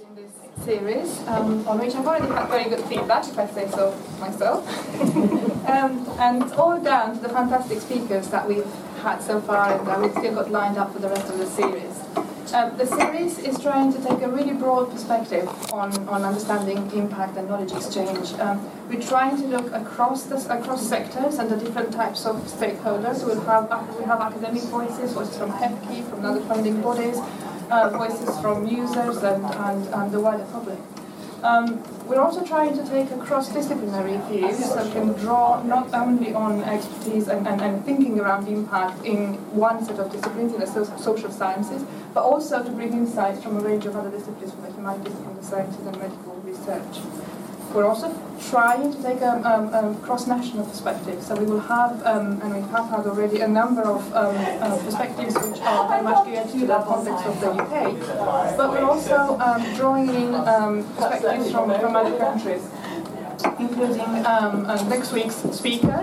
in this series, um, on which I've already had very good feedback, if I say so myself. um, and all down to the fantastic speakers that we've had so far and that we've still got lined up for the rest of the series. Um, the series is trying to take a really broad perspective on, on understanding impact and knowledge exchange. Um, we're trying to look across the, across sectors and the different types of stakeholders. We'll have, we have academic voices, voices from HEFCE, from other funding bodies, uh, voices from users and, and, and the wider public. Um, we're also trying to take a cross-disciplinary view so we can draw not only on expertise and, and, and, thinking around impact in one set of disciplines, in the social sciences, but also to bring insights from a range of other disciplines, from the humanities, from the sciences and medical research. We're also trying to take a, um, um, cross-national perspective. So we will have, um, and we have had already, a number of um, uh, perspectives which are very much geared to the context of the UK. But we're also um, drawing in um, perspectives from, from other countries, including uh, next week's speaker,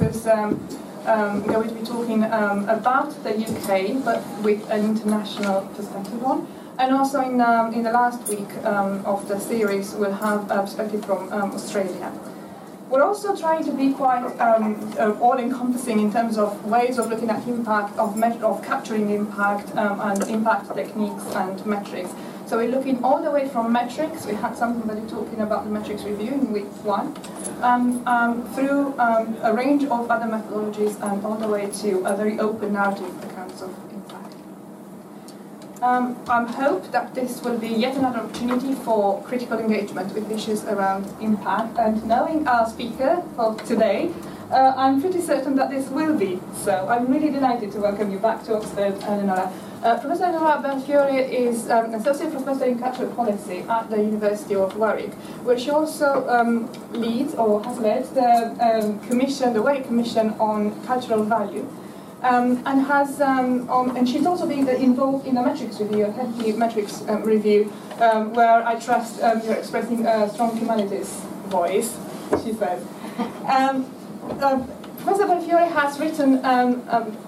who's going to be talking about the UK, but with an international perspective on. And also in, um, in the last week um, of the series, we'll have a perspective from um, Australia. We're also trying to be quite um, uh, all-encompassing in terms of ways of looking at impact, of, of capturing impact, um, and impact techniques and metrics. So we're looking all the way from metrics, we had somebody talking about the metrics review in week one, um, um, through um, a range of other methodologies and all the way to a very open narrative accounts of um, I hope that this will be yet another opportunity for critical engagement with issues around impact. And knowing our speaker for today, uh, I'm pretty certain that this will be so. I'm really delighted to welcome you back to Oxford, Eleonora. Uh, professor Eleonora Belfiore is um, Associate Professor in Cultural Policy at the University of Warwick, where she also um, leads or has led the um, commission, the Warwick Commission on Cultural Value. Um, and has um, on, and she's also been involved in a metrics review, a HEFCE metrics um, review, um, where I trust um, you're expressing a strong humanities voice. She says. Um, uh, Professor Belfiore has written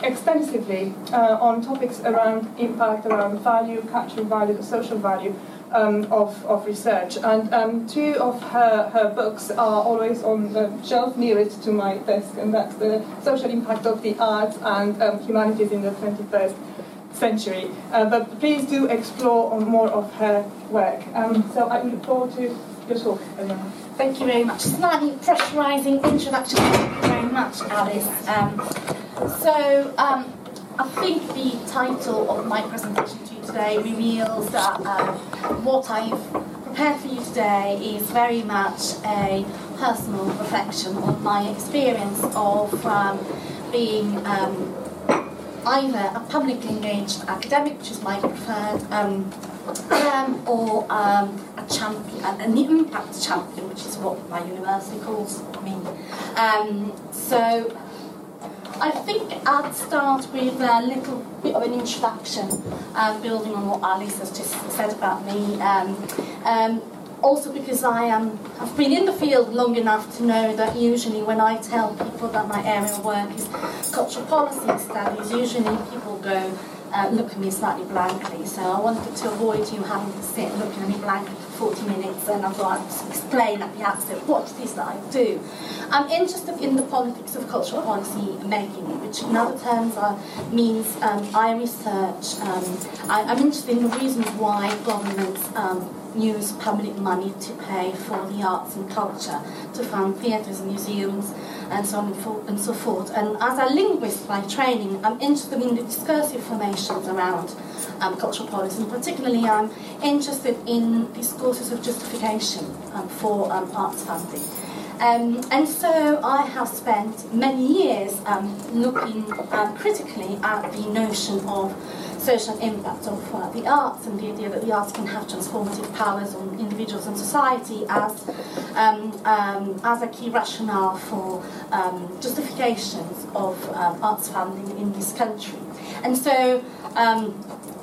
extensively uh, on topics around impact, around value, cultural value, social value, um, of, of research. And um, two of her, her books are always on the shelf nearest to my desk, and that's the social impact of the arts and um, humanities in the 21st century. Uh, but please do explore more of her work. Um, so I look forward to your talk. Thank you very much. Slightly pressurising introduction. Thank you very much, Alice. Um, so um, I think the title of my presentation to you today reveals that um, what I've prepared for you today is very much a personal reflection of my experience of um, being um, either a publicly engaged academic, which is my preferred um, term, or um, a champion, an impact champion, which is what my university calls me. Um, so I think I'd start with a little bit of an introduction, um, building on what Alice has just said about me. Um, um, also because I am, I've been in the field long enough to know that usually when I tell people that my area of work is cultural policy studies, usually people go, uh, look at me slightly blankly. So I wanted to avoid you having to sit looking at me blankly 40 minutes and I thought I'd explain at the outset what it is that I do. I'm interested in the politics of cultural policy making, which in other terms are, means um, I research, um, I, am interested in the reasons why governments um, use public money to pay for the arts and culture, to fund theatres and museums, and so on and so forth. And as a linguist by training, I'm interested in the discursive formations around um, cultural policy, and particularly I'm interested in discourses of justification um, for um, arts funding. Um, and so I have spent many years um, looking um, critically at the notion of social impact of uh, the arts and the idea that the arts can have transformative powers on individuals and society as, um, um, as a key rationale for um, justifications of um, arts funding in this country. And so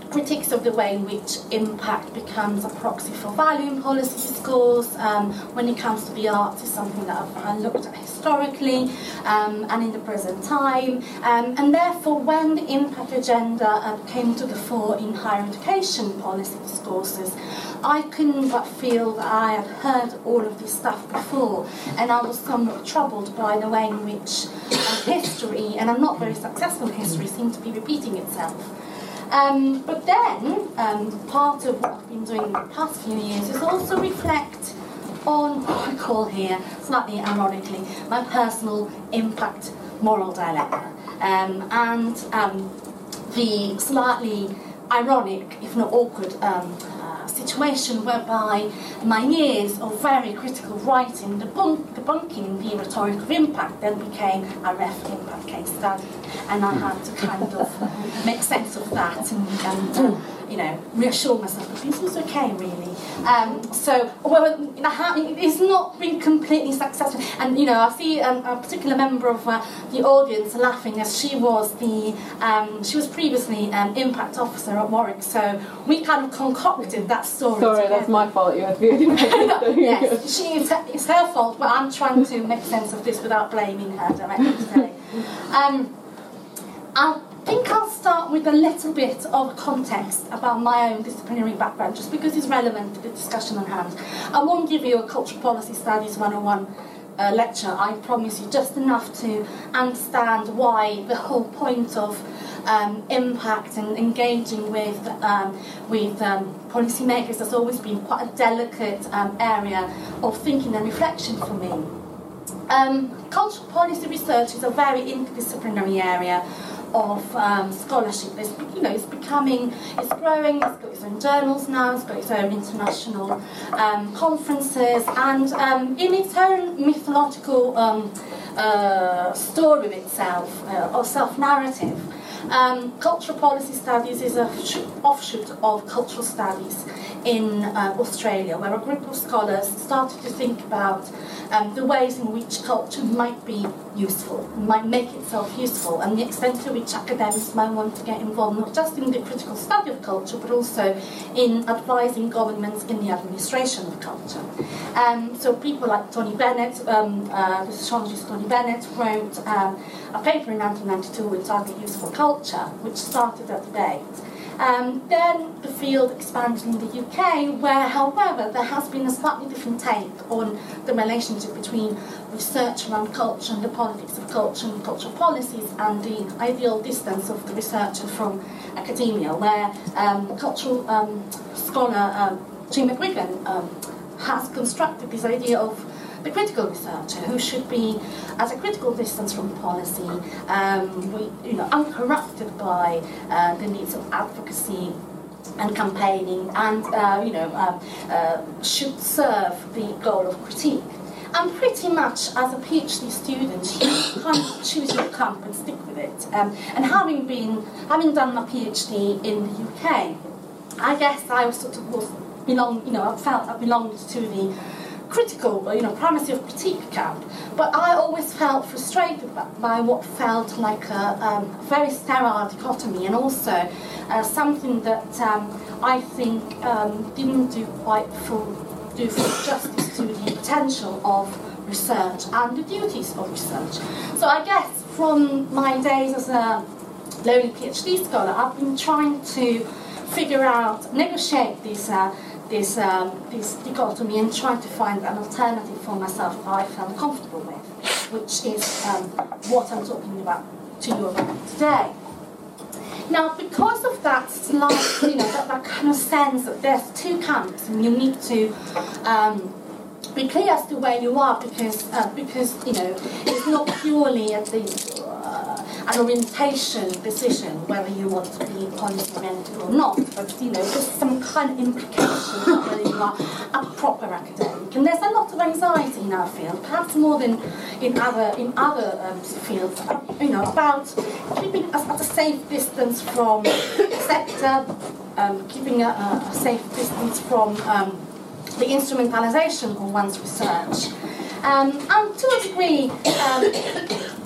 critiques of the way in which impact becomes a proxy for value in policy discourse um, when it comes to the arts is something that I've, looked at historically um, and in the present time. Um, and therefore, when the impact agenda uh, came to the fore in higher education policy discourses, I couldn't but feel that I had heard all of this stuff before, and I was somewhat troubled by the way in which uh, history, and a not very successful history, seemed to be repeating itself. Um, but then, um, part of what I've been doing in the past few years is also reflect on what I call here, slightly ironically, my personal impact moral dilemma. Um, and um, the slightly ironic, if not awkward, um, situation whereby my years of very critical writing, debunk, debunking the rhetoric of impact, then became a REF impact case study. And I had to kind of make sense of that and, and you know, reassure myself that this was okay, really. Um, so, well, it's not been completely successful. And, you know, I see um, a particular member of uh, the audience laughing as she was the, um, she was previously um, impact officer at Warwick, so we kind of concocted that story. Sorry, together. that's my fault. You had to be yes, she, it's, it's her fault, but I'm trying to make sense of this without blaming her directly today. Um, I think I'll start with a little bit of context about my own disciplinary background, just because it's relevant to the discussion on hand. I won't give you a cultural policy studies 101 uh, lecture, I promise you, just enough to understand why the whole point of um, impact and engaging with um, with um, policymakers has always been quite a delicate um, area of thinking and reflection for me. Um, cultural policy research is a very interdisciplinary area of um, scholarship. It's, you know, it's becoming, it's growing, it's got its own journals now, it's got its own international um, conferences, and um, in its own mythological um, uh, story itself, uh, or self-narrative. Um, cultural policy studies is an offshoot of cultural studies in uh, Australia, where a group of scholars started to think about um, the ways in which culture might be useful, might make itself useful, and the extent to which academics might want to get involved not just in the critical study of culture, but also in advising governments in the administration of culture. Um, so people like Tony Bennett, um, uh, sociologist Tony Bennett, wrote um, a paper in 1992 entitled Useful Culture, which started that debate. Um, then the field expanded in the UK, where, however, there has been a slightly different take on the relationship between research around culture and the politics of culture and cultural policies and the ideal distance of the researcher from academia, where um, cultural um, scholar um, Jim McGuigan um, has constructed this idea of the critical researcher who should be at a critical distance from policy, um, we, you know, uncorrupted by uh, the needs of advocacy and campaigning, and uh, you know, um, uh, should serve the goal of critique. And pretty much as a PhD student, you can't choose your camp and stick with it. Um, and having been, having done my PhD in the UK, I guess I was sort of was belong, you know, I felt I belonged to the critical, you know, primacy of critique camp. But I always felt frustrated by what felt like a um, very sterile dichotomy and also uh, something that um, I think um, didn't do quite full, do full justice to the potential of research and the duties of research. So I guess from my days as a lowly PhD scholar, I've been trying to figure out, negotiate these uh, this, um, this dichotomy and trying to find an alternative for myself that I felt comfortable with, which is um, what I'm talking about to you about today. Now, because of that slight, you know, that, that kind of sense that there's two camps and you need to um, be clear as to where you are because, uh, because you know, it's not purely at the an orientation decision whether you want to be policy oriented or not, but you know, there's some kind of implication whether you are a proper academic. And there's a lot of anxiety in our field, perhaps more than in other in other um, fields, uh, you know, about keeping us at a safe distance from sector, um, keeping a, a, safe distance from um, the instrumentalization of one's research. Um, and to a degree, um,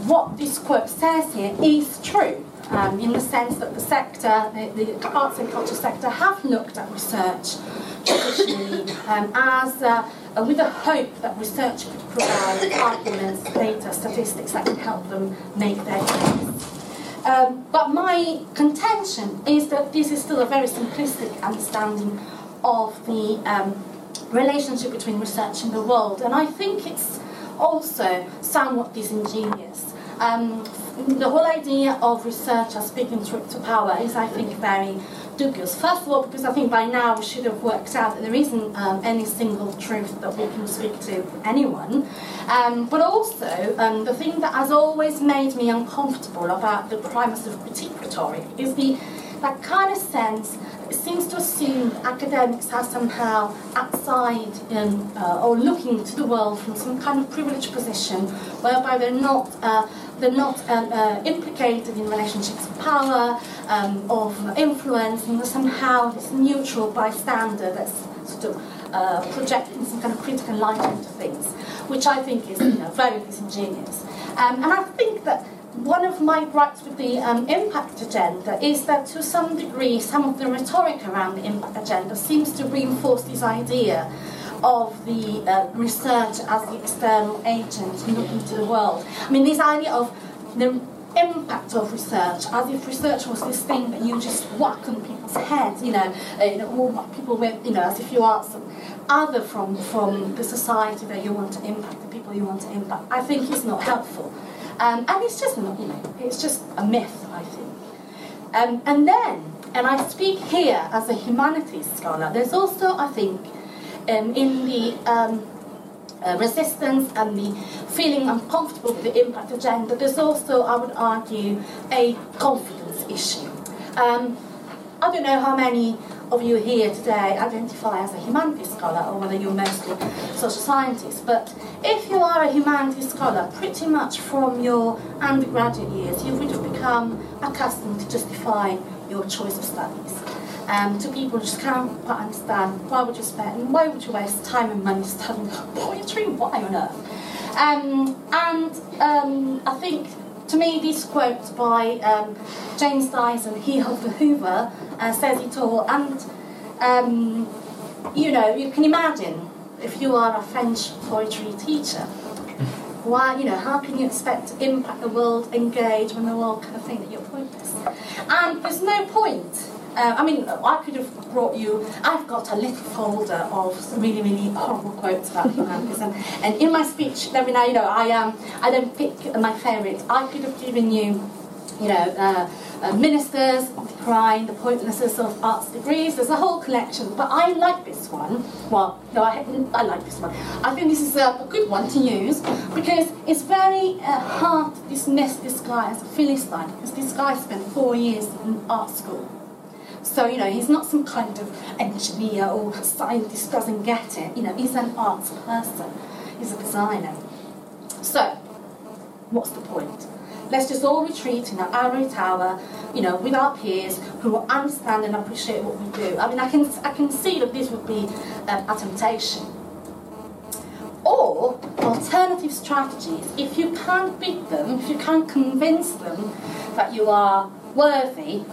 what this quote says here is true. um, in the sense that the sector, the, the arts and culture sector, have looked at research traditionally um, as uh, with the hope that research could provide arguments, data, statistics that can help them make their case. Um, but my contention is that this is still a very simplistic understanding of the um, relationship between research and the world, and I think it's also somewhat disingenuous. Um, the whole idea of research as speaking truth to power is, I think, very dubious. First of all, because I think by now we should have worked out that there isn't um, any single truth that we can speak to anyone. Um, but also, um, the thing that has always made me uncomfortable about the primacy of critique rhetoric is the that kind of sense it seems to assume academics are somehow outside um, uh, or looking to the world from some kind of privileged position whereby they're not uh, they're not um, uh, implicated in relationships of power, um, of influence, and somehow this neutral bystander that's sort of uh, projecting some kind of critical light into things, which I think is you know, very disingenuous. Um, and I think that one of my gripes with the um, impact agenda is that to some degree some of the rhetoric around the impact agenda seems to reinforce this idea of the uh, research as the external agent looking to the world. I mean, this idea of the impact of research, as if research was this thing that you just whack on people's heads, you know, uh, you know people with, you know, as if you are some other from, from the society that you want to impact, the people you want to impact, I think is not helpful. Um, and it's just you know, it's just a myth, I think. Um, and then, and I speak here as a humanities scholar, there's also, I think, um, in the um, uh, resistance and the feeling uncomfortable with the impact agenda, there's also, I would argue, a confidence issue. Um, I don't know how many of you here today identify as a humanities scholar or whether you're mostly social scientists, but if you are a humanities scholar, pretty much from your undergraduate years, you would have become accustomed to justify your choice of studies. Um, to people who just can't quite understand why would you spend, and why would you waste time and money studying poetry? Why on earth? Um, and um, I think to me, this quote by um, James Dyson, He of the Hoover, uh, says it all. And, um, you know, you can imagine if you are a French poetry teacher, why, you know, how can you expect to impact the world, engage when the world kind of think that you're pointless? And there's no point uh, I mean, I could have brought you. I've got a little folder of some really, really horrible quotes about humanism, and in my speech, let me now you know, I um, I don't pick my favourites. I could have given you, you know. Uh, uh, ministers decrying the pointlessness of arts degrees. There's a whole collection, but I like this one. Well, no, I, I like this one. I think this is a, a good one to use because it's very uh, hard to dismiss this guy as a Philistine because this guy spent four years in art school. So, you know, he's not some kind of engineer or scientist doesn't get it. You know, he's an arts person. He's a designer. So, what's the point? Let's just all retreat in our ivory tower, you know, with our peers who will understand and appreciate what we do. I mean, I can, I can see that this would be um, a temptation. Or alternative strategies, if you can't beat them, if you can't convince them that you are worthy,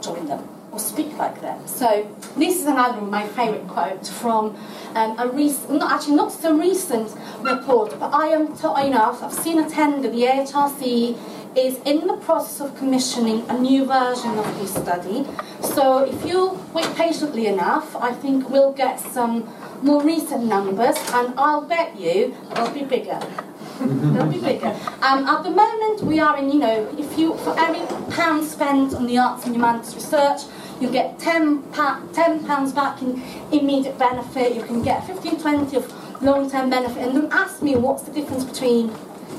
join them or speak like them. So this is another of my favourite quotes from um, a recent, not actually not so recent report, but I am, to, you know, I've, I've seen attended the AHRC is in the process of commissioning a new version of this study. So if you wait patiently enough, I think we'll get some more recent numbers, and I'll bet you they'll be bigger. They'll be bigger. Um, at the moment, we are in, you know, if you, for every pound spent on the arts and humanities research, you get 10, pa- 10 pounds back in immediate benefit, you can get 15, 20 of long-term benefit. And don't ask me what's the difference between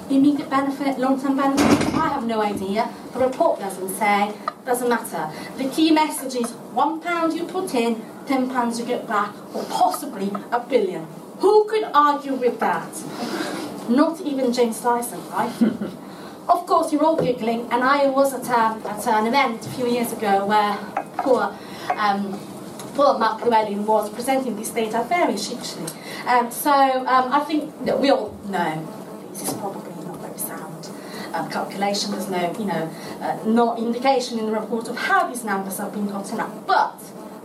immediate benefit, long-term benefit. I have no idea. The report doesn't say. Doesn't matter. The key message is one pound you put in, ten pounds you get back, or possibly a billion. Who could argue with that? Not even James Dyson, right? of course, you're all giggling, and I was at, um, at an event a few years ago where poor, um, poor Mark Llewellyn was presenting this data very sheepishly. Um, so um, I think that we all know this is probably not very sound. um, calculation. There's no, you know, uh, no indication in the report of how these numbers have been gotten up. But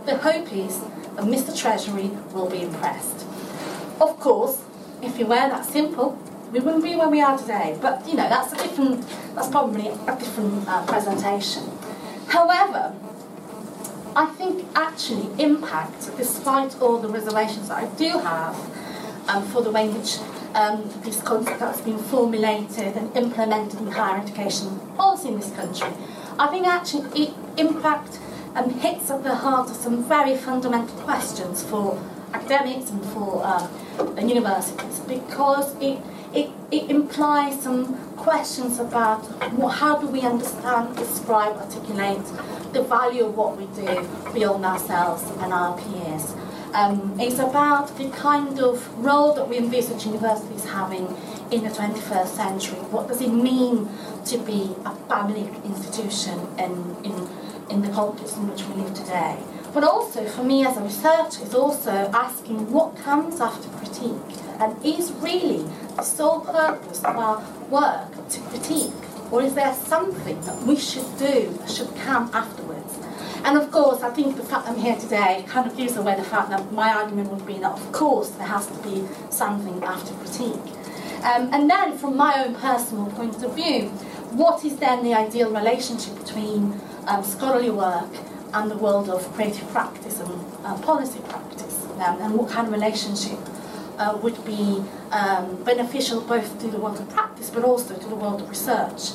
the hope is that Mr. Treasury will be impressed. Of course, if you were that simple, we wouldn't be where we are today. But you know, that's a different, that's probably a different uh, presentation. However, I think actually impact, despite all the reservations that I do have um, for the way in which um, this concept has been formulated and implemented in higher education policy in this country, I think actually impact um, hits at the heart of some very fundamental questions for academics and for um, universities because it, it, it implies some questions about what, how do we understand, describe, articulate the value of what we do beyond ourselves and our peers. Um, it's about the kind of role that we envisage universities having in the 21st century. What does it mean to be a public institution in, in, in the context in which we live today? But also, for me as a researcher, is also asking what comes after critique and is really the sole purpose of our work to critique? Or is there something that we should do that should come afterwards? And of course, I think the fact I'm here today kind of gives away the fact that my argument would be that, of course, there has to be something after critique. Um, and then, from my own personal point of view, what is then the ideal relationship between um, scholarly work and the world of creative practice and uh, policy practice, um, and what kind of relationship uh, would be um, beneficial both to the world of practice but also to the world of research.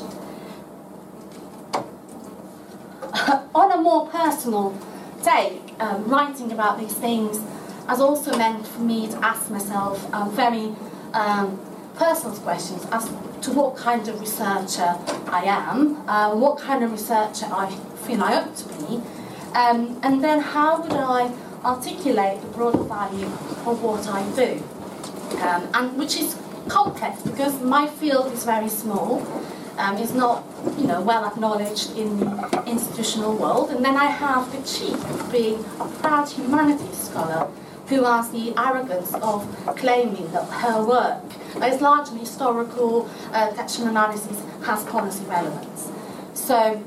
On a more personal take, um, writing about these things has also meant for me to ask myself um, very um, personal questions as to what kind of researcher I am, uh, what kind of researcher I feel I ought to be, um, and then how would I articulate the broader value of what I do, um, and which is complex because my field is very small. Um, it's not, you know, well acknowledged in the institutional world. And then I have the cheek of being a proud humanities scholar who has the arrogance of claiming that her work is largely historical, uh, textual analysis has policy relevance. So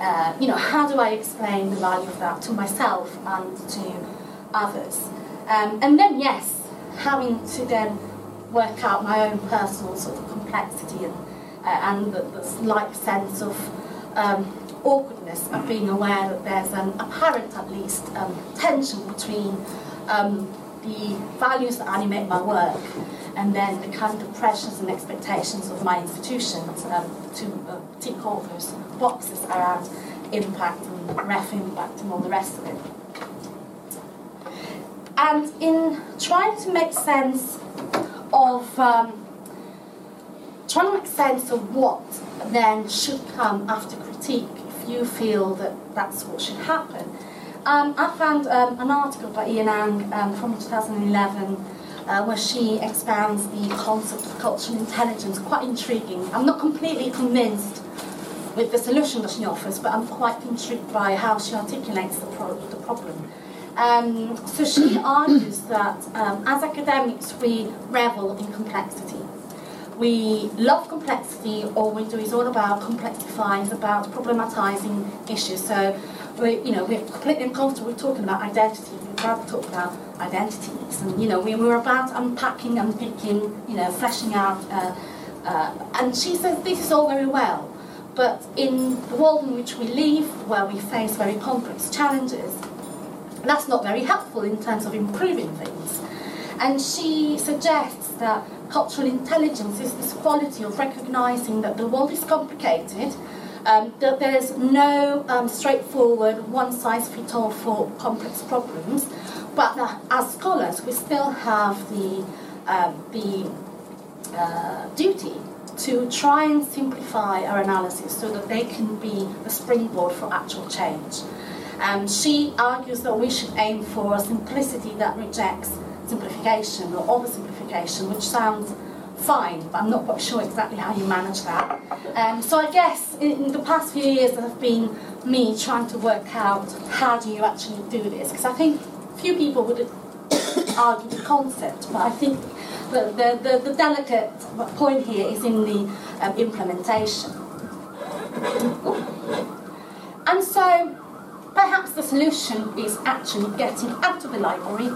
uh, you know, how do I explain the value of that to myself and to others? Um, and then, yes, having to then work out my own personal sort of complexity and, uh, and the, the slight sense of um, awkwardness of being aware that there's an apparent, at least, um, tension between um, the values that animate my work and then the kind of pressures and expectations of my institution um, to uh, tick all those boxes around impact and REF impact and all the rest of it. And in trying to make sense of um, trying to make sense of what then should come after critique, if you feel that that's what should happen, um, I found um, an article by Ien Ang um, from 2011 uh, where she expounds the concept of cultural intelligence, quite intriguing. I'm not completely convinced with the solution that she offers, but I'm quite intrigued by how she articulates the, pro- the problem. Um, so she argues that um, as academics we revel in complexity. We love complexity, all we do is all about complexifying, about problematizing issues. So we, you know, we're completely uncomfortable talking about identity. We'd rather talk about identities, and you know, we were about unpacking, unpicking, you know, fleshing out. Uh, uh, and she says this is all very well, but in the world in which we live, where we face very complex challenges, that's not very helpful in terms of improving things. And she suggests that cultural intelligence is this quality of recognizing that the world is complicated um, that there's no um, straightforward one size fits all for complex problems, but as scholars, we still have the, um, the uh, duty to try and simplify our analysis so that they can be the springboard for actual change. Um, she argues that we should aim for a simplicity that rejects simplification or oversimplification, which sounds fine, but I'm not quite sure exactly how you manage that. Um, so I guess in, the past few years there have been me trying to work out how do you actually do this, because I think few people would argue the concept, but I think the, the, the, the delicate point here is in the um, implementation. And so perhaps the solution is actually getting out of the library,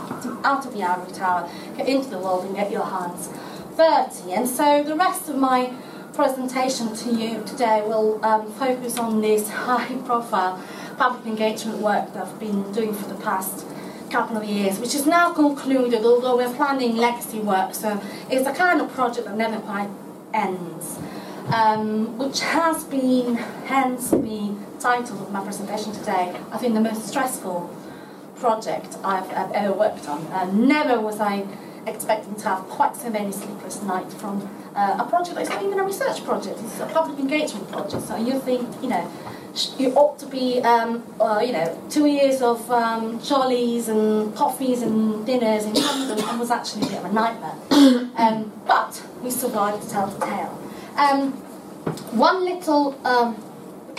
out of the ivory tower, get into the world and get your hands dirty. And so the rest of my presentation to you today will um, focus on this high profile public engagement work that I've been doing for the past couple of years, which is now concluded, although we're planning legacy work, so it's a kind of project that never quite ends um, which has been, hence the title of my presentation today, I think the most stressful project I've, I've ever worked on. Never was I expecting to have quite so many sleepless nights from uh, a project that's not even a research project, it's a public engagement project. So you think, you know, you ought to be, um, uh, you know, two years of um, jollies and coffees and dinners in London and was actually a bit of a nightmare. Um, but we survived to tell the tale. Um, one little um,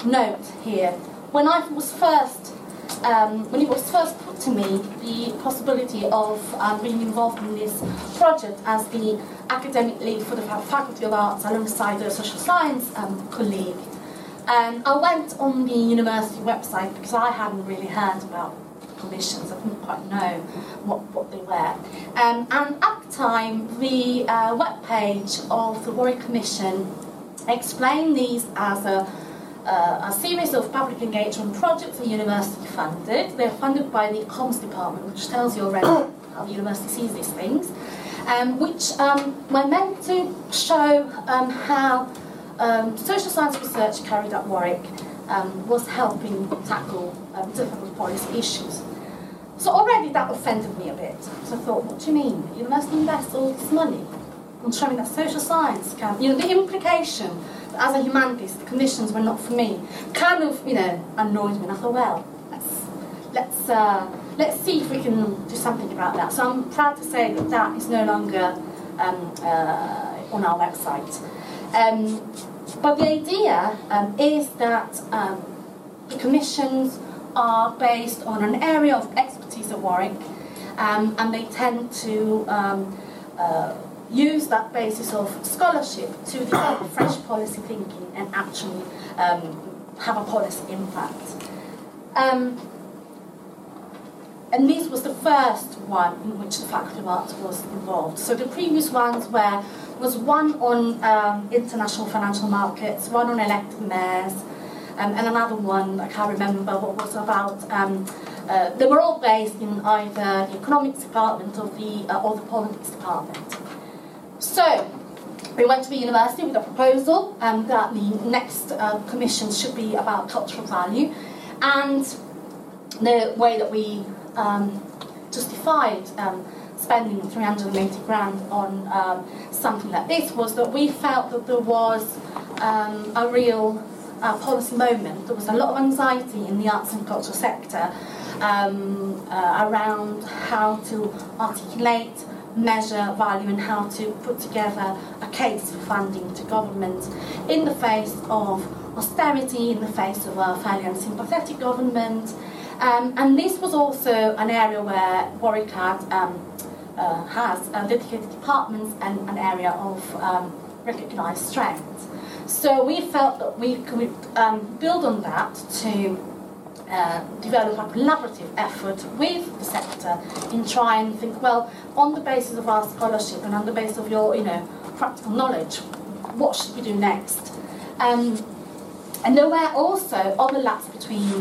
note here. When I was first, um, when it was first put to me, the possibility of um, being involved in this project as the academic lead for the Faculty of Arts alongside a social science um, colleague, um, I went on the university website because I hadn't really heard about commissions. I didn't quite know what, what they were. Um, and at the time, the uh, web page of the Warwick Commission explained these as a, uh, a series of public engagement projects the university funded. They're funded by the comms department, which tells you already how the university sees these things, um, which um, were meant to show um, how um, social science research carried at Warwick um, was helping tackle um, difficult policy issues. So already that offended me a bit. So I thought, what do you mean? You must invest all this money on showing that social science can, you know, the implication as a humanist, the conditions were not for me, kind of, you know, annoyed me. And I thought, well, let's let's uh, let's see if we can do something about that. So I'm proud to say that that is no longer um, uh, on our website. Um, but the idea um, is that um, the commissions are based on an area of expertise at Warwick, um, and they tend to um, uh, use that basis of scholarship to develop fresh policy thinking and actually um, have a policy impact. Um, and this was the first one in which the Faculty of Arts was involved. So the previous ones were was one on um, international financial markets, one on elected mayors, um, and another one, I can't remember what was about. Um, uh, they were all based in either the economics department or the, uh, or the politics department. So, we went to the university with a proposal um, that the next uh, commission should be about cultural value, and the way that we um, justified um, spending 380 grand on um, something like this was that we felt that there was um, a real uh, policy moment. There was a lot of anxiety in the arts and culture sector um, uh, around how to articulate, measure value, and how to put together a case for funding to government in the face of austerity, in the face of a fairly unsympathetic government. Um, and this was also an area where Warwick had, um, uh, has uh, dedicated departments and an area of um, recognised strength. So we felt that we could um, build on that to uh, develop a collaborative effort with the sector in trying to think, well, on the basis of our scholarship and on the basis of your, you know, practical knowledge, what should we do next? Um, and there were also overlaps between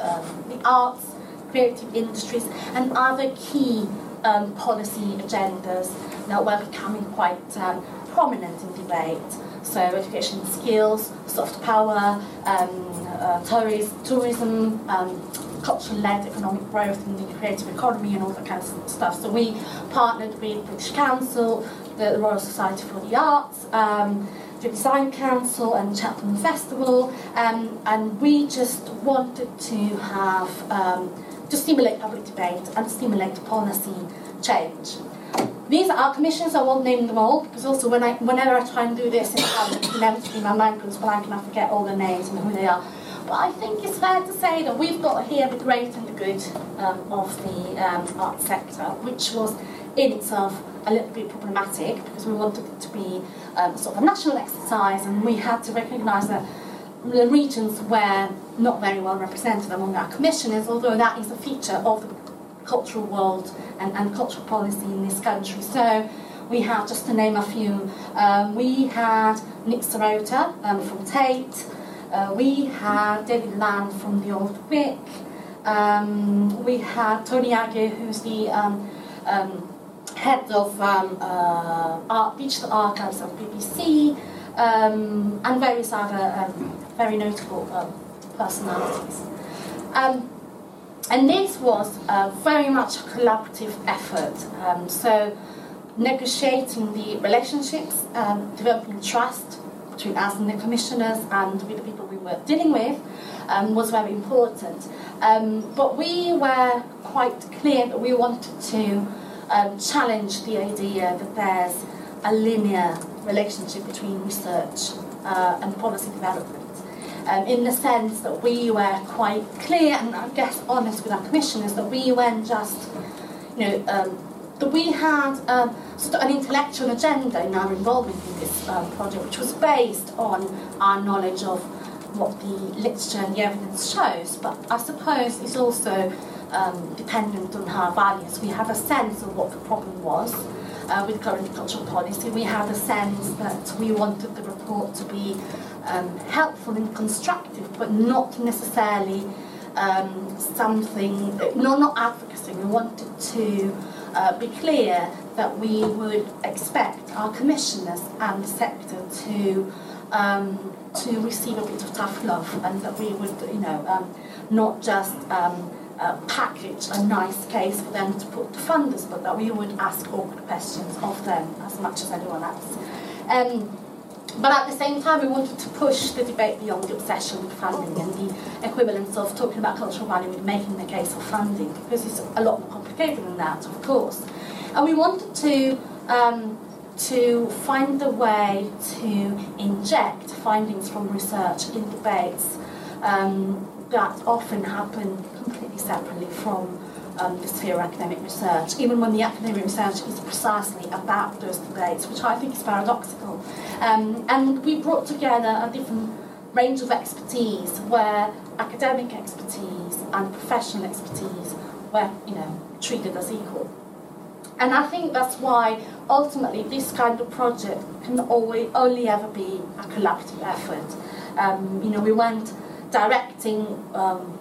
um, the arts, creative industries, and other key um, policy agendas that were becoming quite um, prominent in debate. So education skills, soft power, um, tourism, tourism um, cultural-led economic growth and the creative economy and all that kind of stuff. So we partnered with British Council, the Royal Society for the Arts, um, the Design Council and Cheltenham Festival, um, and we just wanted to have um, to stimulate public debate and stimulate policy change. These are commissions, I won't name them all, because also when I, whenever I try and do this inevitably my mind goes blank and I forget all the names and who they are. But I think it's fair to say that we've got here the great and the good um, of the um, art sector, which was in itself a little bit problematic because we wanted it to be um, sort of a national exercise and we had to recognise that the regions were not very well represented among our commissioners, although that is a feature of the cultural world and, and cultural policy in this country. So we have, just to name a few, um, we had Nick Serota um, from Tate, uh, we had David Lan from the Old Vic, um, we had Tony Ageh, who's the um, um, head of um, uh, art, digital archives of BBC, um, and various other um, very notable personalities. And this was uh, very much a collaborative effort. So, negotiating the relationships, developing trust between us and the commissioners and with the people we were dealing with um, was very important. Um, but we were quite clear that we wanted to um, challenge the idea that there's a linear relationship between research uh, and policy development. Um, in the sense that we were quite clear and I guess honest with our commissioners that we weren't just, you know, um, that we had um, sort of an intellectual agenda in our involvement in this um, project, which was based on our knowledge of what the literature and the evidence shows, but I suppose it's also um, dependent on our values. We have a sense of what the problem was uh, with current cultural policy. We have a sense that we wanted the report to be um, helpful and constructive, but not necessarily um, something, no, not advocacy. We wanted to uh, be clear that we would expect our commissioners and the sector to um, to receive a bit of tough love, and that we would, you know, um, not just um, uh, package a nice case for them to put to funders, but that we would ask awkward questions of them as much as anyone else. Um, but at the same time, we wanted to push the debate beyond the obsession with funding and the equivalence of talking about cultural value with making the case for funding, because it's a lot more complicated than that, of course. And we wanted to um, to find a way to inject findings from research in debates um, that often happen completely separately from um, the sphere of academic research, even when the academic research is precisely about those debates, which I think is paradoxical. Um, and we brought together a different range of expertise where academic expertise and professional expertise were, you know, treated as equal. And I think that's why ultimately this kind of project can always only ever be a collaborative effort. Um, you know, we weren't directing um,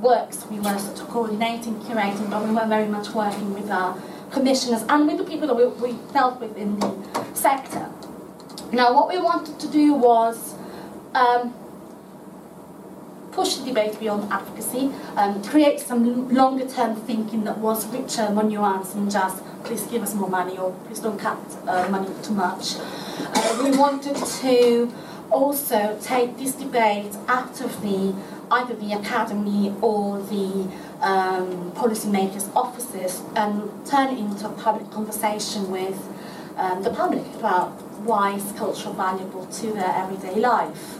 works, we were sort of coordinating, curating, but we were very much working with our commissioners and with the people that we, we dealt with in the sector. Now, what we wanted to do was um, push the debate beyond advocacy, um, create some longer term thinking that was richer, more nuanced than just please give us more money or please don't cut uh, money too much. Uh, we wanted to also take this debate out of the either the academy or the um, policymakers' offices and turn it into a public conversation with um, the public about why is culture valuable to their everyday life.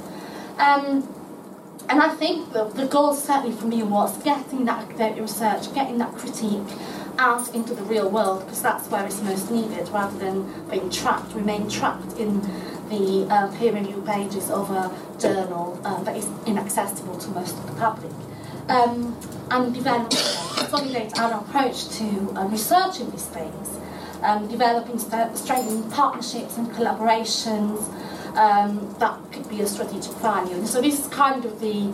Um, and I think the, the goal certainly for me was getting that academic research, getting that critique out into the real world because that's where it's most needed rather than being trapped, remain trapped in the uh, peer review pages of a journal uh, that is inaccessible to most of the public. Um, and develop, consolidate our approach to uh, researching these things, um, developing, st- strengthening partnerships and collaborations um, that could be a strategic value. And so this is kind of the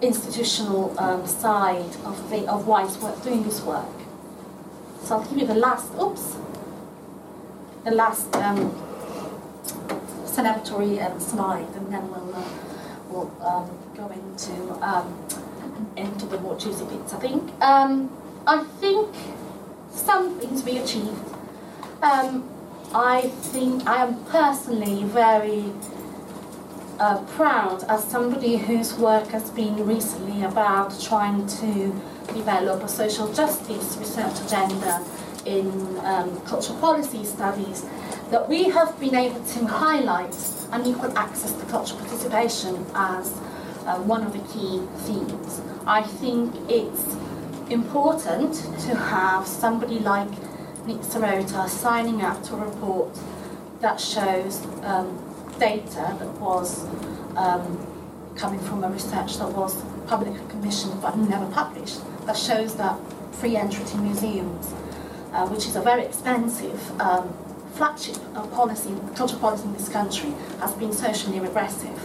institutional um, side of, the, of why it's worth doing this work. So I'll give you the last, oops, the last um, celebratory um, slide, and then we'll, uh, we'll um, go into um, into the more juicy bits. I think. Um, I think some things we achieved. Um, I think I am personally very uh, proud as somebody whose work has been recently about trying to develop a social justice research agenda in um, cultural policy studies that we have been able to highlight unequal access to cultural participation as uh, one of the key themes. I think it's important to have somebody like Nick Serota signing up to a report that shows um, data that was um, coming from a research that was publicly commissioned but never published, that shows that free entry to museums, uh, which is a very expensive um, flagship policy, cultural policy in this country, has been socially regressive.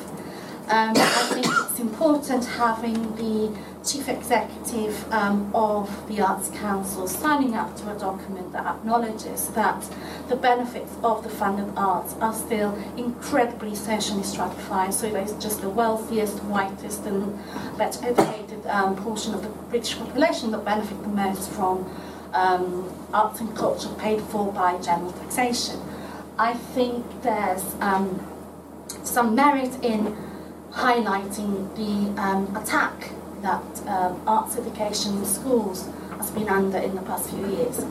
Um, I think it's important having the chief executive um, of the Arts Council signing up to a document that acknowledges that the benefits of the funded arts are still incredibly socially stratified. So it's just the wealthiest, whitest, and better educated um, portion of the British population that benefit the most from um, arts and culture paid for by general taxation. I think there's um, some merit in highlighting the um, attack that um, arts education in schools has been under in the past few years.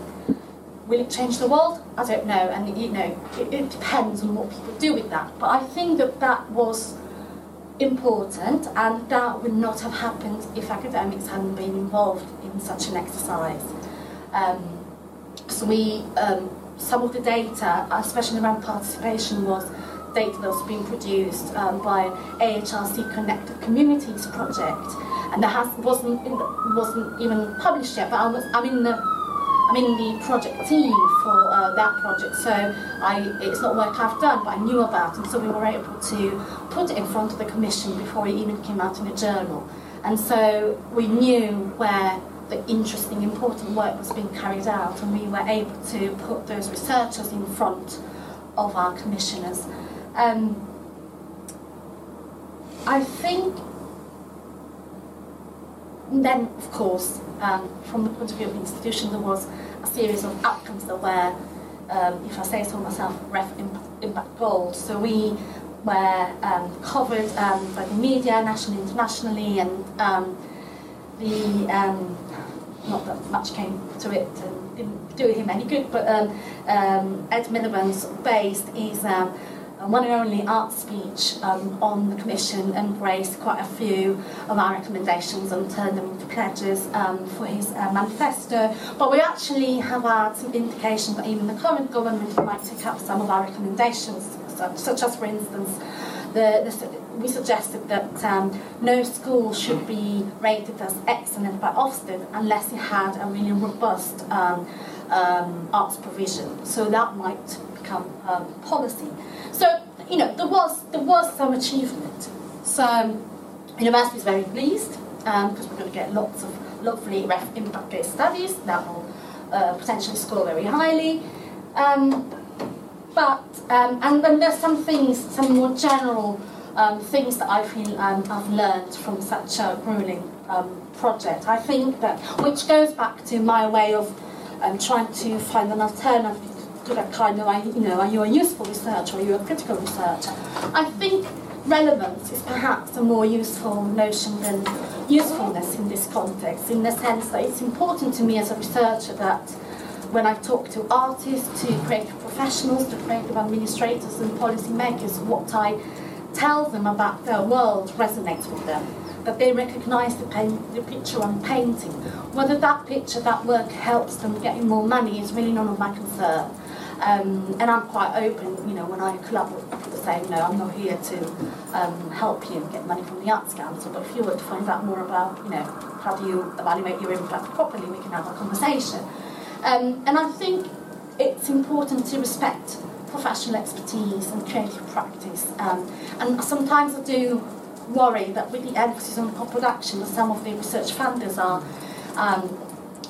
Will it change the world? I don't know, and you know, it, it depends on what people do with that. But I think that that was important, and that would not have happened if academics hadn't been involved in such an exercise. Um, so we, um, some of the data, especially around participation, was was being produced um, by AHRC Connected Communities project, and that has wasn't wasn't even published yet. But I was, I'm in the I'm in the project team for uh, that project, so I it's not work I've done, but I knew about And so we were able to put it in front of the commission before it even came out in a journal, and so we knew where the interesting, important work was being carried out, and we were able to put those researchers in front of our commissioners. Um, I think then, of course, um, from the point of view of the institution, there was a series of outcomes that were, um, if I say so myself, REF impact gold. So we were um, covered um, by the media, nationally, internationally, and um, the um, not that much came to it and didn't do him any good, but Ed Miliband's based is one and only art speech um, on the Commission embraced quite a few of our recommendations and turned them into pledges um, for his uh, manifesto. But we actually have had some indication that even the current government might take up some of our recommendations, such, such as, for instance, the, the we suggested that um, no school should be rated as excellent by Ofsted unless it had a really robust um, um, arts provision. So that might become um, policy. So you know there was there was some achievement. So um, university is very pleased because um, we're going to get lots of lovely REF impact-based studies that will uh, potentially score very highly. but and then there's some things, some more general um, things that I feel um, I've learned from such a grueling um, project. I think that, which goes back to my way of um, trying to find an alternative that kind of, you know, are you a useful researcher or are you a critical researcher? I think relevance is perhaps a more useful notion than usefulness in this context, in the sense that it's important to me as a researcher that when I talk to artists, to creative professionals, to creative administrators and policymakers, what I tell them about their world resonates with them, that they recognise the, the picture I'm painting. Whether that picture, that work helps them getting more money is really none of my concern. Um, and I'm quite open, you know, when I collaborate with people saying, no, I'm not here to um, help you get money from the Arts Council, but if you were to find out more about, you know, how do you evaluate your impact properly, we can have a conversation. Um, and I think it's important to respect professional expertise and creative practice. Um, and sometimes I do worry that with the emphasis on co-production that some of the research funders are, um,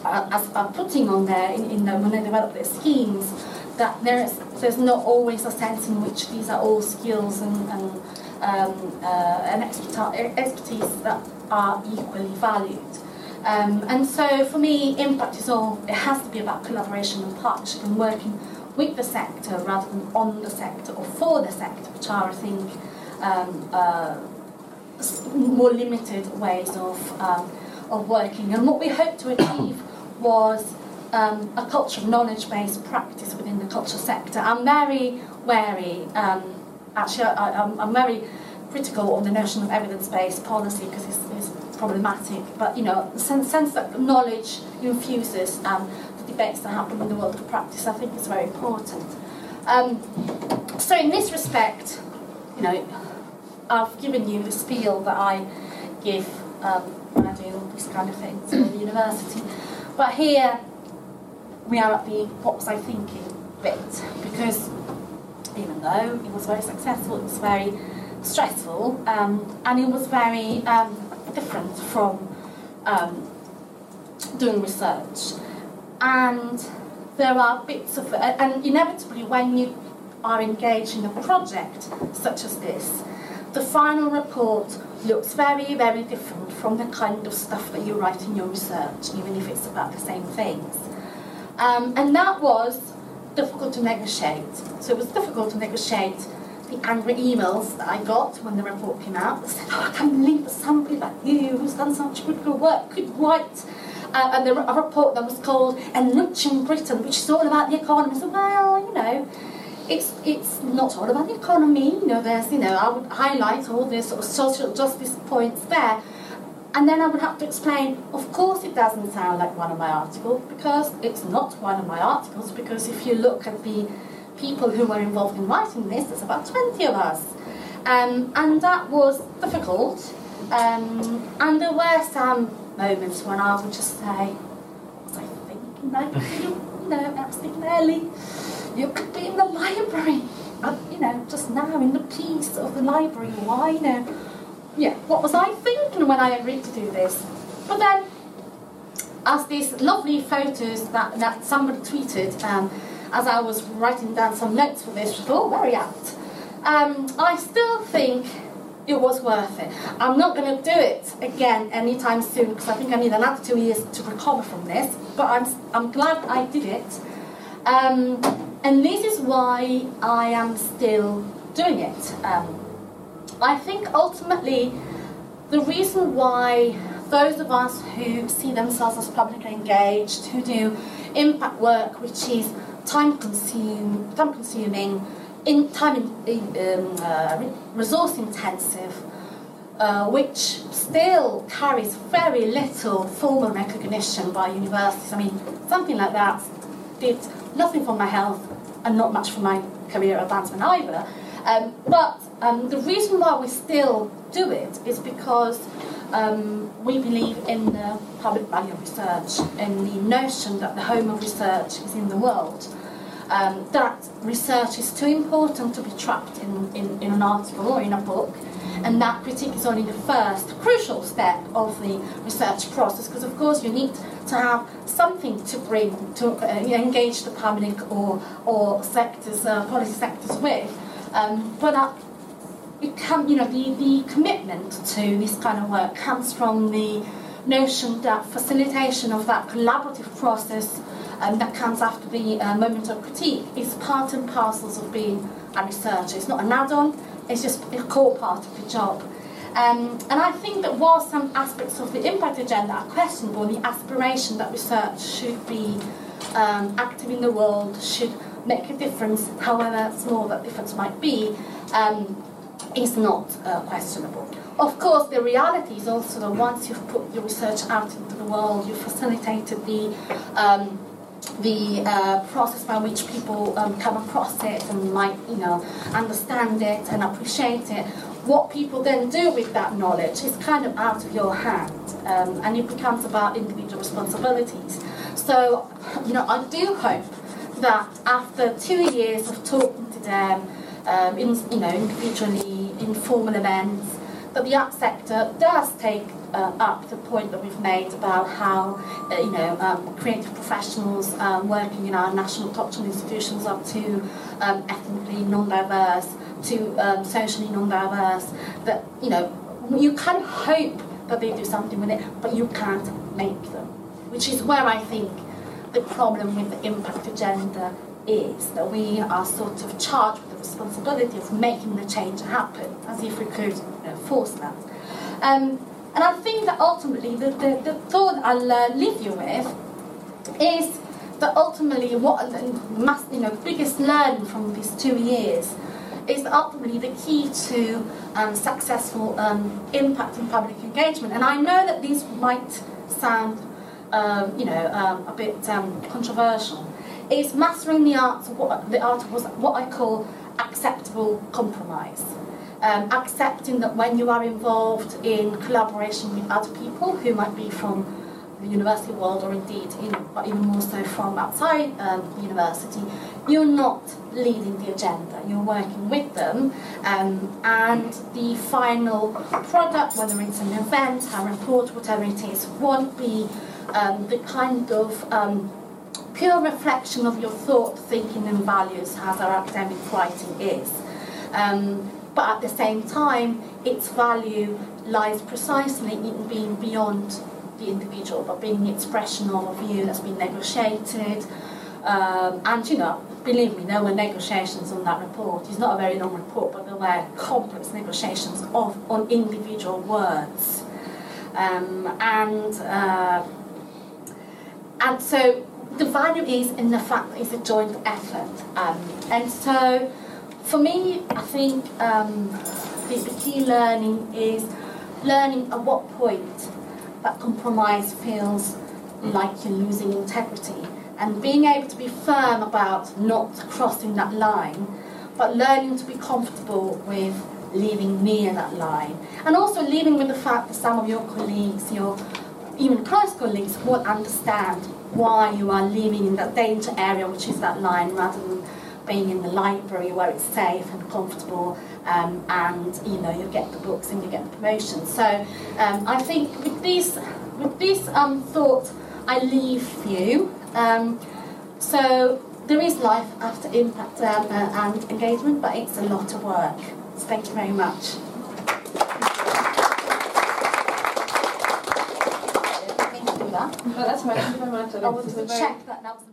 are, are putting on there in, in the, when they develop their schemes, that there is, there's not always a sense in which these are all skills and, and, um, uh, and expertise that are equally valued. Um, and so for me, impact is all, it has to be about collaboration and partnership and working with the sector rather than on the sector or for the sector, which are, I think, um, uh, more limited ways of, um, of working. And what we hoped to achieve was um, a culture of knowledge-based practice within the culture sector. I'm very wary, um, actually I, am very critical on the notion of evidence-based policy because it's, it's, problematic, but you know, the sense, sense that knowledge infuses um, the debates that happen in the world of practice, I think is very important. Um, so in this respect, you know, I've given you the spiel that I give um, when I do all these kind of things at the university. But here we are at the what was I thinking bit, because even though it was very successful, it was very stressful, um, and it was very um, different from um, doing research. And there are bits of, and inevitably when you are engaged in a project such as this, the final report looks very, very different from the kind of stuff that you write in your research, even if it's about the same things. Um, and that was difficult to negotiate. So it was difficult to negotiate the angry emails that I got when the report came out said, oh, I can't believe that somebody like you who's done such good work could write uh, and the, a report that was called Enriching Britain, which is all about the economy. So, well, you know, it's it's not all about the economy. You know, there's you know I would highlight all the sort of social justice points there, and then I would have to explain. Of course, it doesn't sound like one of my articles because it's not one of my articles. Because if you look at the people who were involved in writing this, there's about twenty of us, um, and that was difficult. Um, and there were some moments when I would just say, was I thinking like you? know, I early, you could be in the library. You know, just now in the peace of the library. Why, you know? Yeah, what was I thinking when I agreed to do this? But then, as these lovely photos that, that somebody tweeted, um, as I was writing down some notes for this, was all very apt. Um, I still think it was worth it. I'm not going to do it again anytime soon because I think I need another two years to recover from this, but I'm, I'm glad I did it. Um, and this is why I am still doing it. Um, I think ultimately the reason why those of us who see themselves as publicly engaged, who do impact work, which is time, consume, time consuming, in time in, um, uh, resource intensive, uh, which still carries very little formal recognition by universities. I mean, something like that did nothing for my health and not much for my career advancement either. Um, but um, the reason why we still do it is because um, we believe in the public value of research, in the notion that the home of research is in the world um, that research is too important to be trapped in, in, in an article or in a book, and that critique is only the first crucial step of the research process because of course you need to have something to bring to uh, engage the public or, or sectors, uh, policy sectors with. Um, but uh, it can, you know, the, the commitment to this kind of work comes from the notion that facilitation of that collaborative process um, that comes after the uh, moment of critique is part and parcels of being a researcher. It's not an add-on, it's just a core part of the job. Um, and I think that while some aspects of the impact agenda are questionable, the aspiration that research should be um, active in the world, should make a difference, however small that difference might be, um, is not uh, questionable. Of course, the reality is also that once you've put your research out into the world, you've facilitated the um, the uh, process by which people um, come across it and might, you know, understand it and appreciate it. What people then do with that knowledge is kind of out of your hand, um, and it becomes about individual responsibilities. So, you know, I do hope that after two years of talking to them, um, in, you know, individually, in formal events, that the art sector does take uh, up the point that we've made about how uh, you know um, creative professionals um, working in our national cultural institutions are too um, ethnically non-diverse too um, socially non-diverse that you know you of hope that they do something with it but you can't make them which is where I think the problem with the impact agenda is that we are sort of charged with the responsibility of making the change happen as if we could you know, force that um, and I think that ultimately the, the, the thought I'll uh, leave you with is that ultimately what the mass, you know, biggest learning from these two years is ultimately the key to um, successful um, impact and public engagement. And I know that these might sound um, you know, um, a bit um, controversial. It's mastering the art of what the art of what I call acceptable compromise. Um, accepting that when you are involved in collaboration with other people who might be from the university world or indeed in, even more so from outside um, university, you're not leading the agenda, you're working with them um, and the final product, whether it's an event, a report, whatever it is, won't be um, the kind of um, pure reflection of your thought, thinking and values as our academic writing is. Um, but at the same time, its value lies precisely in being beyond the individual, but being the expression of a view that's been negotiated. Um, and, you know, believe me, there were negotiations on that report. It's not a very long report, but there were complex negotiations of, on individual words. Um, and, uh, and so the value is in the fact that it's a joint effort. Um, and so for me, I think um, the, the key learning is learning at what point that compromise feels like you're losing integrity and being able to be firm about not crossing that line, but learning to be comfortable with leaving near that line. And also leaving with the fact that some of your colleagues, your even close colleagues, will understand why you are living in that danger area, which is that line, rather than being in the library where it's safe and comfortable um, and you know you get the books and you get the promotion. So um, I think with these with this um, thought I leave you. Um, so there is life after impact uh, and engagement, but it's a lot of work. So thank you very much. Thank you for that. Well, that's my you. I to check that that was the